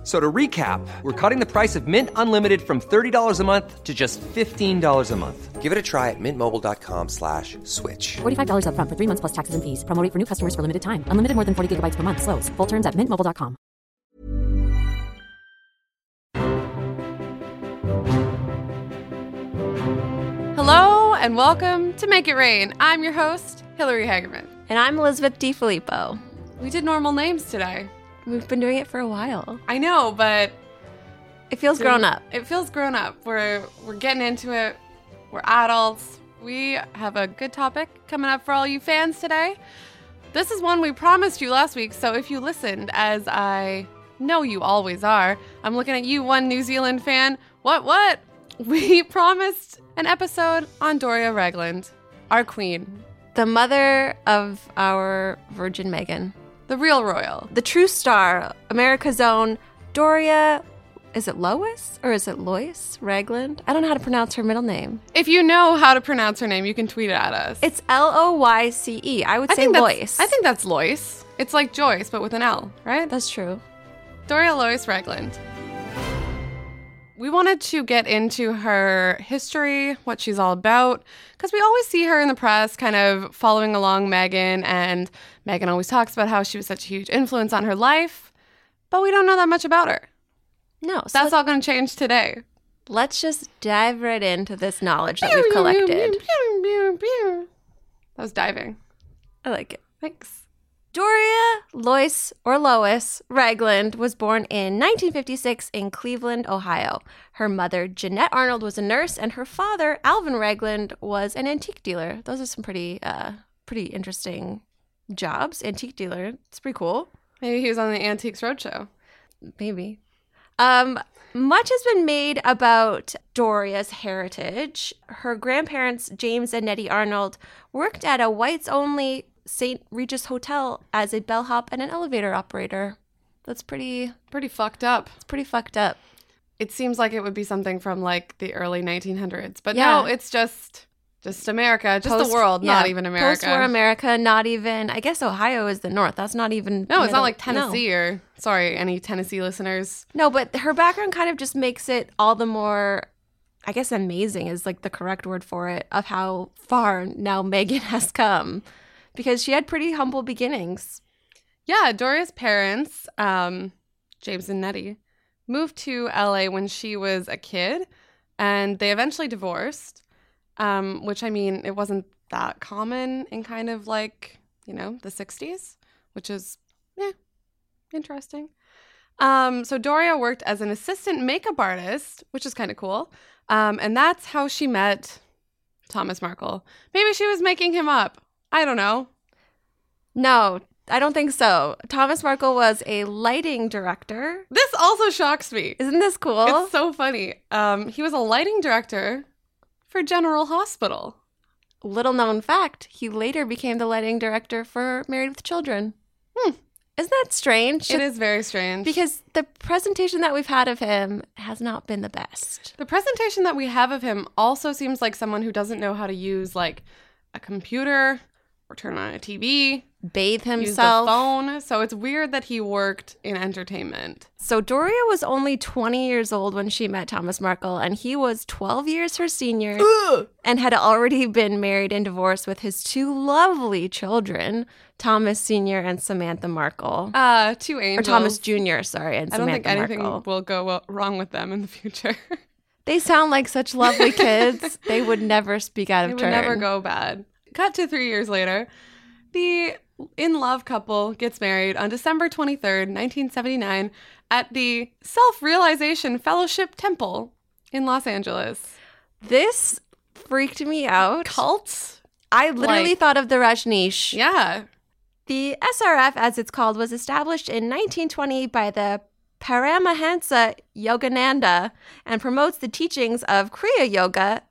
F- So to recap, we're cutting the price of Mint Unlimited from $30 a month to just $15 a month. Give it a try at mintmobile.com slash switch. $45 upfront for three months plus taxes and fees. Promo rate for new customers for limited time. Unlimited more than 40 gigabytes per month. Slows. Full terms at mintmobile.com. Hello and welcome to Make It Rain. I'm your host, Hillary Hagerman. And I'm Elizabeth DiFilippo. We did normal names today. We've been doing it for a while. I know, but It feels grown up. It feels grown up. We're we're getting into it. We're adults. We have a good topic coming up for all you fans today. This is one we promised you last week, so if you listened, as I know you always are, I'm looking at you, one New Zealand fan. What what? We promised an episode on Doria Ragland, our queen, The mother of our Virgin Meghan. The real royal. The true star, America's own Doria. Is it Lois or is it Lois Ragland? I don't know how to pronounce her middle name. If you know how to pronounce her name, you can tweet it at us. It's L O Y C E. I would I say think that's, Lois. I think that's Lois. It's like Joyce, but with an L, right? that's true. Doria Lois Ragland. We wanted to get into her history, what she's all about, because we always see her in the press kind of following along Meghan, and Meghan always talks about how she was such a huge influence on her life, but we don't know that much about her. No, so That's all going to change today. let's just dive right into this knowledge that we've collected. That was diving. I like it. Thanks. Doria Lois or Lois Ragland was born in 1956 in Cleveland, Ohio. Her mother, Jeanette Arnold, was a nurse, and her father, Alvin Ragland, was an antique dealer. Those are some pretty, uh, pretty interesting jobs. Antique dealer. It's pretty cool. Maybe he was on the Antiques Roadshow. Maybe. Um, much has been made about Doria's heritage. Her grandparents, James and Nettie Arnold, worked at a whites only St. Regis Hotel as a bellhop and an elevator operator. That's pretty Pretty fucked up. it's pretty fucked up. It seems like it would be something from like the early 1900s, but Yeah. no, it's just just America, just Post- the world, not even America. Post-war America, not even I guess Ohio is the north. That's not even no, it's not middle- like no. Tennessee or sorry, any Tennessee listeners. No, but her background kind of just makes it all the more, I guess, amazing is like the correct word for it, of how far now Meghan has come. Because she had pretty humble beginnings. Yeah, Doria's parents, um, James and Nettie, moved to LA when she was a kid, and they eventually divorced. Um, which I mean, it wasn't that common in kind of like you know the '60s, which is yeah, interesting. Um, so Doria worked as an assistant makeup artist, which is kind of cool, um, and that's how she met Thomas Markle. Maybe she was making him up. I don't know. No, I don't think so. Thomas Markle was a lighting director. This also shocks me. Isn't this cool? It's so funny. Um, he was a lighting director for General Hospital. Little known fact, he later became the lighting director for Married with Children. Hmm. Isn't that strange? It is very strange Because the presentation that we've had of him has not been the best. the presentation that we have of him also seems like someone who doesn't know how to use like a computer or turn on a TV, Bathe himself. phone. So it's weird that he worked in entertainment. So Doria was only 20 years old when she met Thomas Markle, and he was 12 years her senior and had already been married and divorced with his two lovely children, Thomas Sr. and Samantha Markle. Uh, two or. Thomas Jr., sorry, and I don't Samantha think anything Markle. will go well- wrong with them in the future. They sound like such lovely kids. they would never speak out of turn. They would never go bad. Cut to three years later. The in love couple gets married on December 23rd, 1979, at the Self Realization Fellowship Temple in Los Angeles. This freaked me out. Cult? I literally Like- thought of the Rajneesh. Yeah. The SRF, as it's called, was established in 1920 by the Paramahansa Yogananda and promotes the teachings of Kriya Yoga,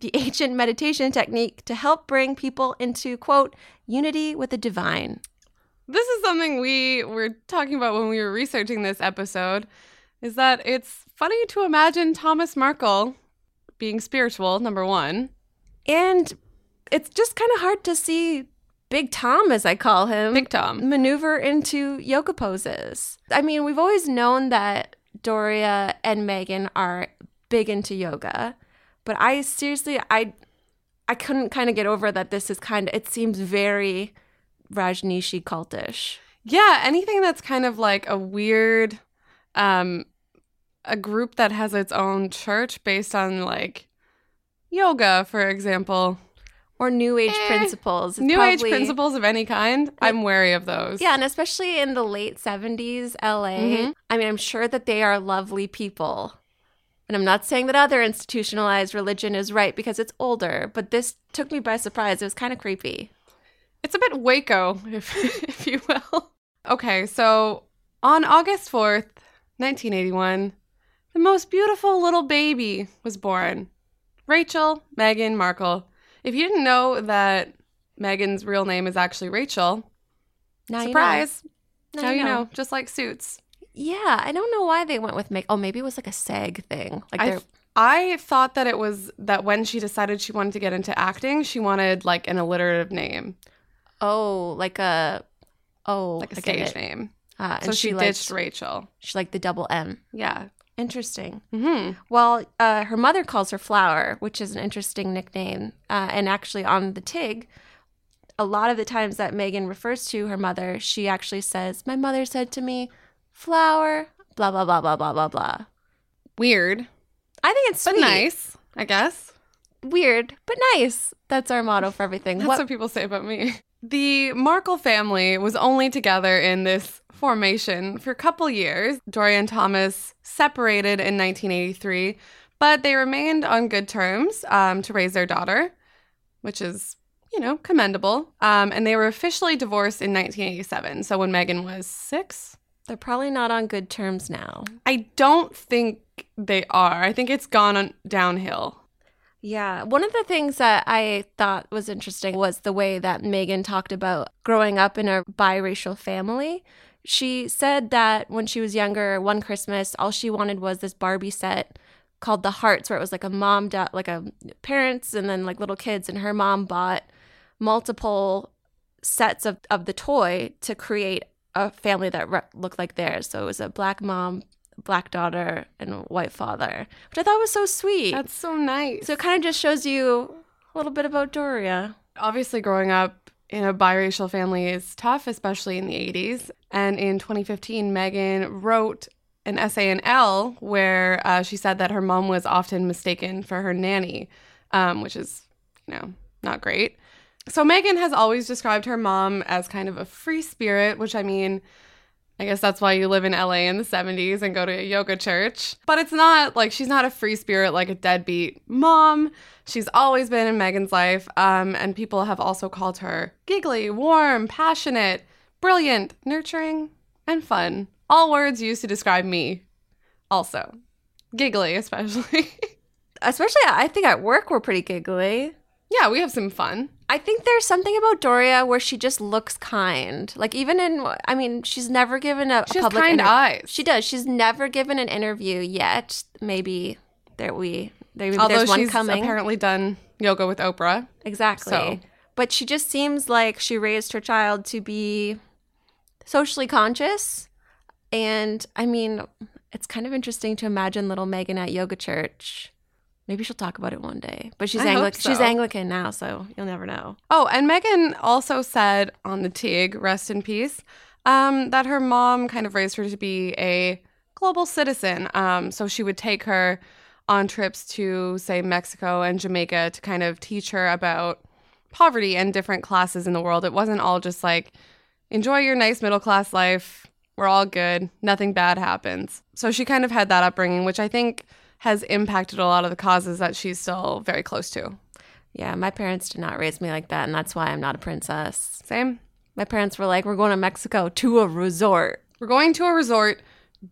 the ancient meditation technique to help bring people into, quote, unity with the divine. this is something we were talking about when we were researching this episode is that it's funny to imagine Thomas Markle being spiritual, number one. And it's just kind of hard to see Big Tom, as I call him, Big Tom. maneuver into yoga poses. I mean, we've always known that Doria and Meghan are big into yoga, but I seriously, I, I couldn't kind of get over that. This is kind of. It seems very Rajneeshi cultish. Yeah, anything that's kind of like a weird um a group that has its own church based on like yoga, for example. Or New Age Eh, principles. It's New age principles of any kind. I'm wary of those. Yeah, and especially in the late 70s LA. Mhm. I mean, I'm sure that they are lovely people. And I'm not saying that other institutionalized religion is right because it's older, but this took me by surprise. It was kind of creepy. It's a bit Waco, if, if you will. Okay, so on August 4th, 1981, the most beautiful little baby was born Rachel Meghan Markle. If you didn't know that Meghan's real name is actually Rachel, Now you know. surprise. Now Now, you you know. know. just like suits. Yeah, I don't know why they went with make. Oh, maybe it was like a SAG thing. Like I, they're I thought that it was that when she decided she wanted to get into acting, she wanted like an alliterative name, oh, like a oh, like a stage name. Ah, So and she, she, ditched liked, Rachel. she liked the double M. Yeah. Interesting. hmm Well, uh, her mother calls her Flower, which is an interesting nickname. Uh, and actually, on the TIG, a lot of the times that Meghan refers to her mother, she actually says, My mother said to me, Flower, blah, blah, blah, blah, blah, blah, blah. Weird, I think it's but sweet. nice, I guess. Weird, but nice. That's our motto for everything. That's What- what people say about me. The Markle family was only together in this formation for a couple years. Doria and Thomas separated in 1983, but they remained on good terms um, to raise their daughter, which is, you know, commendable. Um, and they were officially divorced in 1987. So when Meghan was six, They're probably not on good terms now. I don't think they are. I think it's gone on downhill. Yeah. One of the things that I thought was interesting was the way that Meghan talked about growing up in a biracial family. She said that when she was younger, one Christmas, all she wanted was this Barbie set called The Hearts, where it was like a mom, like a parents, and then like little kids. And her mom bought multiple sets of, of the toy to create a family that re- looked like theirs. So it was a black mom, black daughter, and white father, which I thought was so sweet. That's so nice. So it kind of just shows you a little bit about Doria. Obviously, growing up in a biracial family is tough, especially in the 80s. And in 2015, Meghan wrote an essay in Elle where uh, she said that her mom was often mistaken for her nanny, um, which is, you know, not great. So Meghan has always described her mom as kind of a free spirit, which I mean, I guess that's why you live in LA in the 70s and go to a yoga church. But it's not like she's not a free spirit like a deadbeat mom. She's always been in Meghan's life. Um, and people have also called her giggly, warm, passionate, brilliant, nurturing, and fun. All words used to describe me, also. Giggly, especially. Especially, I think at work we're pretty giggly. yeah, we have some fun. I think there's something about Doria where she just looks kind. Like even in, I mean, she's never given a, She a has public kind inter- eyes. She does. She's never given an interview yet. Maybe there we there maybe Although there's one she's coming. apparently done yoga with Oprah. Exactly. So- But she just seems like she raised her child to be socially conscious. And I mean, it's kind of interesting to imagine little Meghan at yoga church. Maybe she'll talk about it one day. But she's Anglican. She's. Anglican now, so you'll never know. Oh, and Meghan also said on the TIG, rest in peace, um, that her mom kind of raised her to be a global citizen. Um, so she would take her on trips to, say, Mexico and Jamaica to kind of teach her about poverty and different classes in the world. It wasn't all just like, enjoy your nice middle class life. We're all good. Nothing bad happens. So she kind of had that upbringing, which I think has impacted a lot of the causes that she's still very close to. Yeah, my parents did not raise me like that, and that's why I'm not a princess. Same. My parents were like, "We're going to Mexico to a resort." We're going to a resort.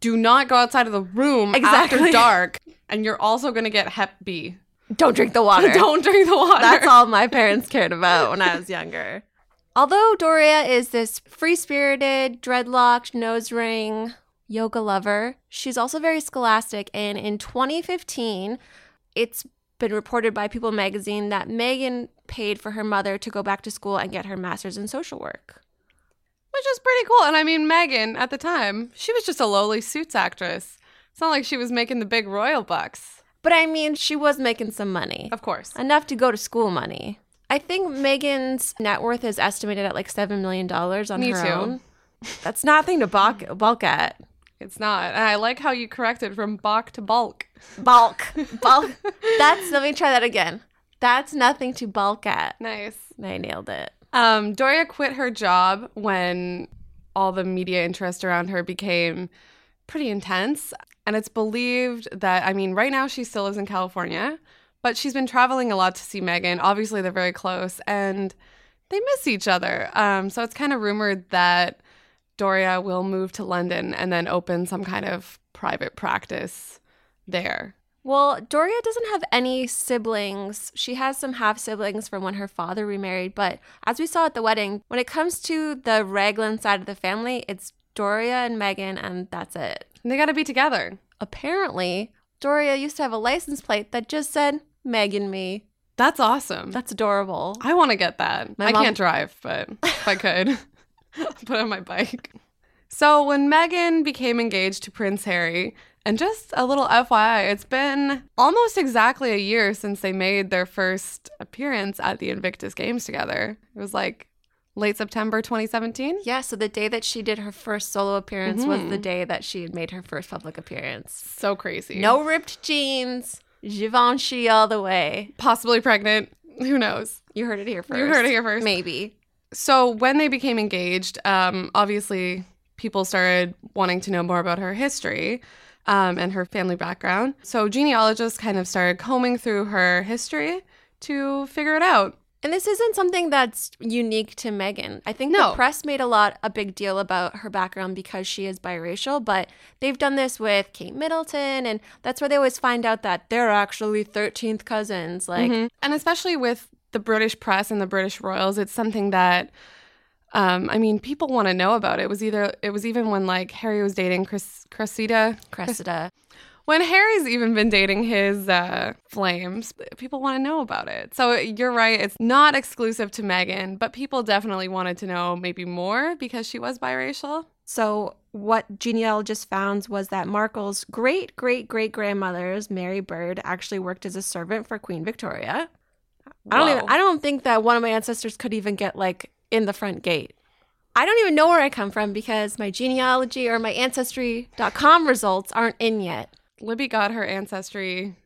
Do not go outside of the room Exactly. after dark. And you're also going to get Hep B. Don't drink the water. Don't drink the water. That's all my parents cared about when I was younger. Although Doria is this free spirited, dreadlocked, nose ring yoga lover, she's also very scholastic. And in 2015, it's been reported by People magazine that Meghan paid for her mother to go back to school and get her master's in social work. Which is pretty cool. And I mean, Meghan, at the time, she was just a lowly suits actress. It's not like she was making the big royal bucks. But I mean, she was making some money. Of course. Enough to go to school money. I think Meghan's net worth is estimated at like $7 million on Me her too. own. That's nothing to balk, balk at. It's not. And I like how you corrected from balk to bulk. Bulk. Bulk. That's, let me try that again. That's nothing to balk at. Nice. I nailed it. Um, Doria quit her job when all the media interest around her became pretty intense. And it's believed that, I mean, right now she still lives in California, but she's been traveling a lot to see Meghan. Obviously, they're very close and they miss each other. Um, so it's kind of rumored that Doria will move to London and then open some kind of private practice there. Well, Doria doesn't have any siblings. She has some half siblings from when her father remarried, but as we saw at the wedding, when it comes to the Ragland side of the family, it's Doria and Meghan, and that's it. And they got to be together. Apparently, Doria used to have a license plate that just said Megan me. That's awesome. That's adorable. I want to get that. My I mom- can't drive, but if I could, put on my bike. So when Meghan became engaged to Prince Harry, and just a little FYI, it's been almost exactly a year since they made their first appearance at the Invictus Games together. It was like late September 2017. Yeah, so the day that she did her first solo appearance was Mm-hmm. the day that she had made her first public appearance. So crazy. No ripped jeans, Givenchy all the way. Possibly pregnant. Who knows? You heard it here first. You heard it here first. Maybe. So when they became engaged, um, obviously people started wanting to know more about her history um, and her family background. So genealogists kind of started combing through her history to figure it out. And this isn't something that's unique to Meghan. I think No. the press made a lot a big deal about her background because she is biracial, but they've done this with Kate Middleton and that's where they always find out that they're actually 13th cousins. Like Mhm. And especially with the British press and the British royals, it's something that um, I mean, people want to know about. It was either it was even when like Harry was dating Chris Cressida. Cressida. When Harry's even been dating his uh, flames, people want to know about it. So you're right; it's not exclusive to Meghan, but people definitely wanted to know maybe more because she was biracial. So, what genealogists found was that Markle's great great great grandmother's Mary Bird actually worked as a servant for Queen Victoria. I don't even I don't think that one of my ancestors could even get like in the front gate. I don't even know where I come from because my genealogy or my ancestry.com results aren't in yet. Libby got her ancestry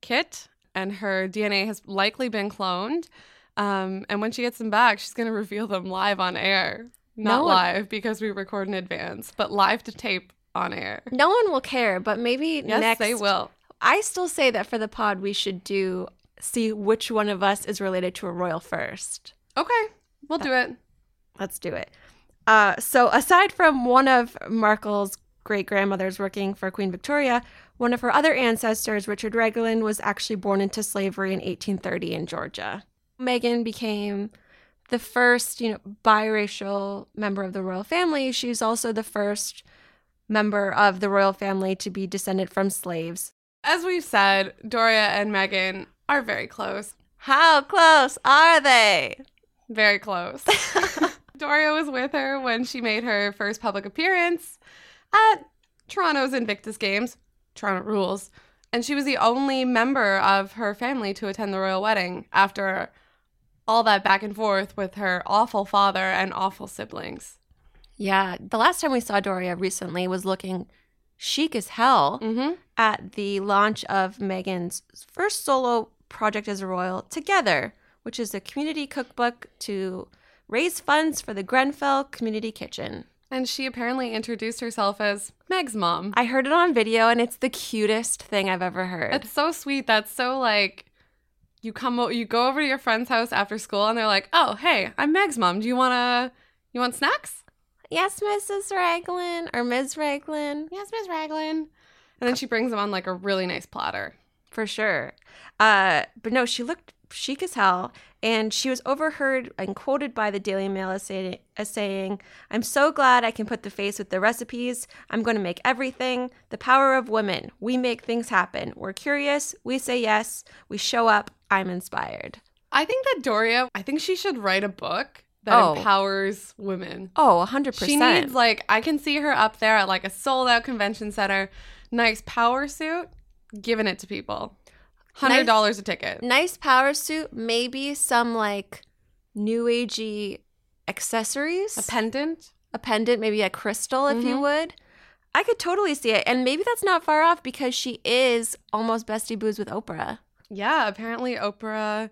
kit, and her DNA has likely been cloned. Um, and when she gets them back, she's going to reveal them live on air. Not No. live because we record in advance, but live to tape on air. No one will care, but maybe Yes, next they will. I still say that for the pod we should do see which one of us is related to a royal first. Okay, we'll do it. Let's do it. Uh, so, aside from one of Markle's great grandmothers working for Queen Victoria, one of her other ancestors, Richard Ragland, was actually born into slavery in 1830 in Georgia. Meghan became the first, you know, biracial member of the royal family. She's also the first member of the royal family to be descended from slaves. As we've said, Doria and Meghan are very close. How close are they? Very close. Doria was with her when she made her first public appearance at Toronto's Invictus Games, Toronto Rules, and she was the only member of her family to attend the royal wedding after all that back and forth with her awful father and awful siblings. Yeah, the last time we saw Doria recently was looking chic as hell Mm-hmm. at the launch of Meghan's first solo project as a royal, Together, which is a community cookbook to raise funds for the Grenfell Community Kitchen. And she apparently introduced herself as Meg's mom. I heard it on video and it's the cutest thing I've ever heard. It's so sweet. That's so like you come o- you go over to your friend's house after school and they're like, "Oh, hey, I'm Meg's mom. Do you want to you want snacks?" Yes, Mrs. Ragland or Ms. Ragland. Yes, Miss Ragland. And then she brings them on like a really nice platter. For sure. Uh, but no, she looked chic as hell. And she was overheard and quoted by the Daily Mail as, say, as saying, I'm so glad I can put the face with the recipes. I'm going to make everything. The power of women. We make things happen. We're curious. We say yes. We show up. I'm inspired. I think that Doria, I think she should write a book that Oh. empowers women. Oh, 100%. She needs like I can see her up there at like a sold out convention center, nice power suit, giving it to people. Hundred dollars a ticket. nice power suit, maybe some like new agey accessories. A pendant. a pendant, maybe a crystal, if you Mhm. would. I could totally see it. And maybe that's not far off because she is almost bestie booze with Oprah. Yeah, apparently Oprah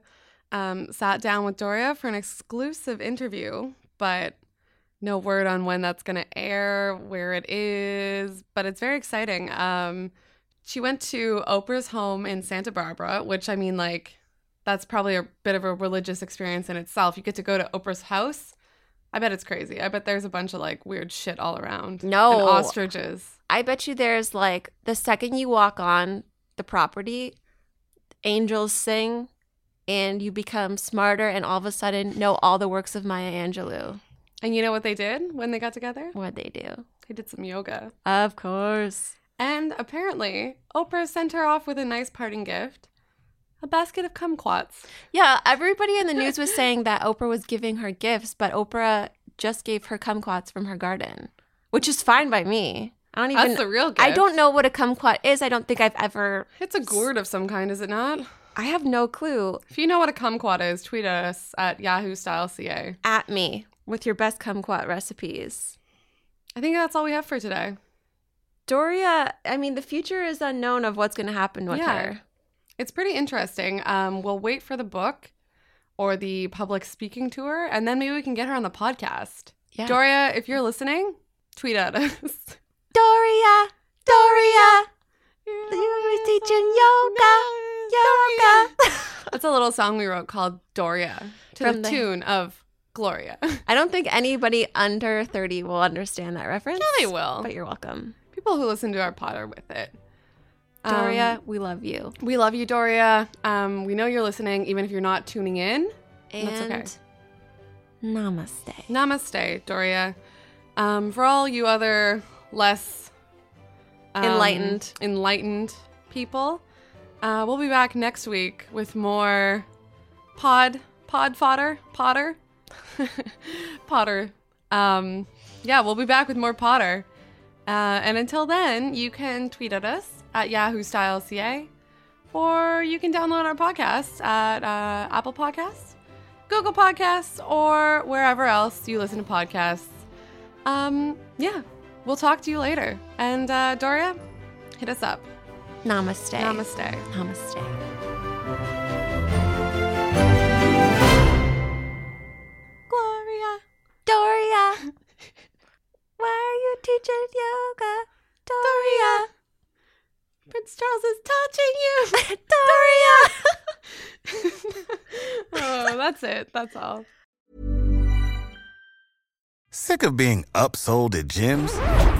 um, sat down with Doria for an exclusive interview, but no word on when that's going to air, where it is. But it's very exciting. Um, she went to Oprah's home in Santa Barbara, which I mean, like, that's probably a bit of a religious experience in itself. You get to go to Oprah's house. I bet it's crazy. I bet there's a bunch of like weird shit all around. No. And ostriches. I bet you there's like the second you walk on the property, angels sing and you become smarter and all of a sudden know all the works of Maya Angelou. And you know what they did when they got together? What'd they do? They did some yoga. Of course. And apparently, Oprah sent her off with a nice parting gift a basket of kumquats. Yeah, everybody in the news was saying that Oprah was giving her gifts, but Oprah just gave her kumquats from her garden, which is fine by me. I don't even. That's the real gift. I don't know what a kumquat is. I don't think I've ever. It's a gourd of some kind, is it not? I have no clue. If you know what a kumquat is, tweet us at Yahoo Style CA. At me with your best kumquat recipes. I think that's all we have for today. Doria, I mean, the future is unknown of what's going to happen with Yeah. her. It's pretty interesting. Um, we'll wait for the book or the public speaking tour, and then maybe we can get her on the podcast. Yeah. Doria, if you're listening, tweet at us. Doria, Doria, you're teaching yoga, yoga. That's a little song we wrote called Doria to From the, the- tune of Gloria. I don't think anybody under 30 will understand that reference. No, they will. But you're welcome. People who listen to our pod are with it. Doria, Um, we love you. we love you, Doria. Um, we know you're listening, even if you're not tuning in. And That's okay. namaste. Namaste, Doria. Um, for all you other less um, Enlightened. enlightened people, uh, we'll be back next week with more pod pod fodder Potter Potter. Um, yeah, we'll be back with more Potter. Uh, and until then, you can tweet at us at Yahoo Style CA, or you can download our podcasts at uh, Apple Podcasts, Google Podcasts, or wherever else you listen to podcasts. Um, yeah, we'll talk to you later. And uh, Doria, hit us up. Namaste. Namaste. Namaste. Gloria. Doria. Why are you teaching yoga? Doria. Prince Charles is touching you. Doria. oh, that's it. That's all. Sick of being upsold at gyms?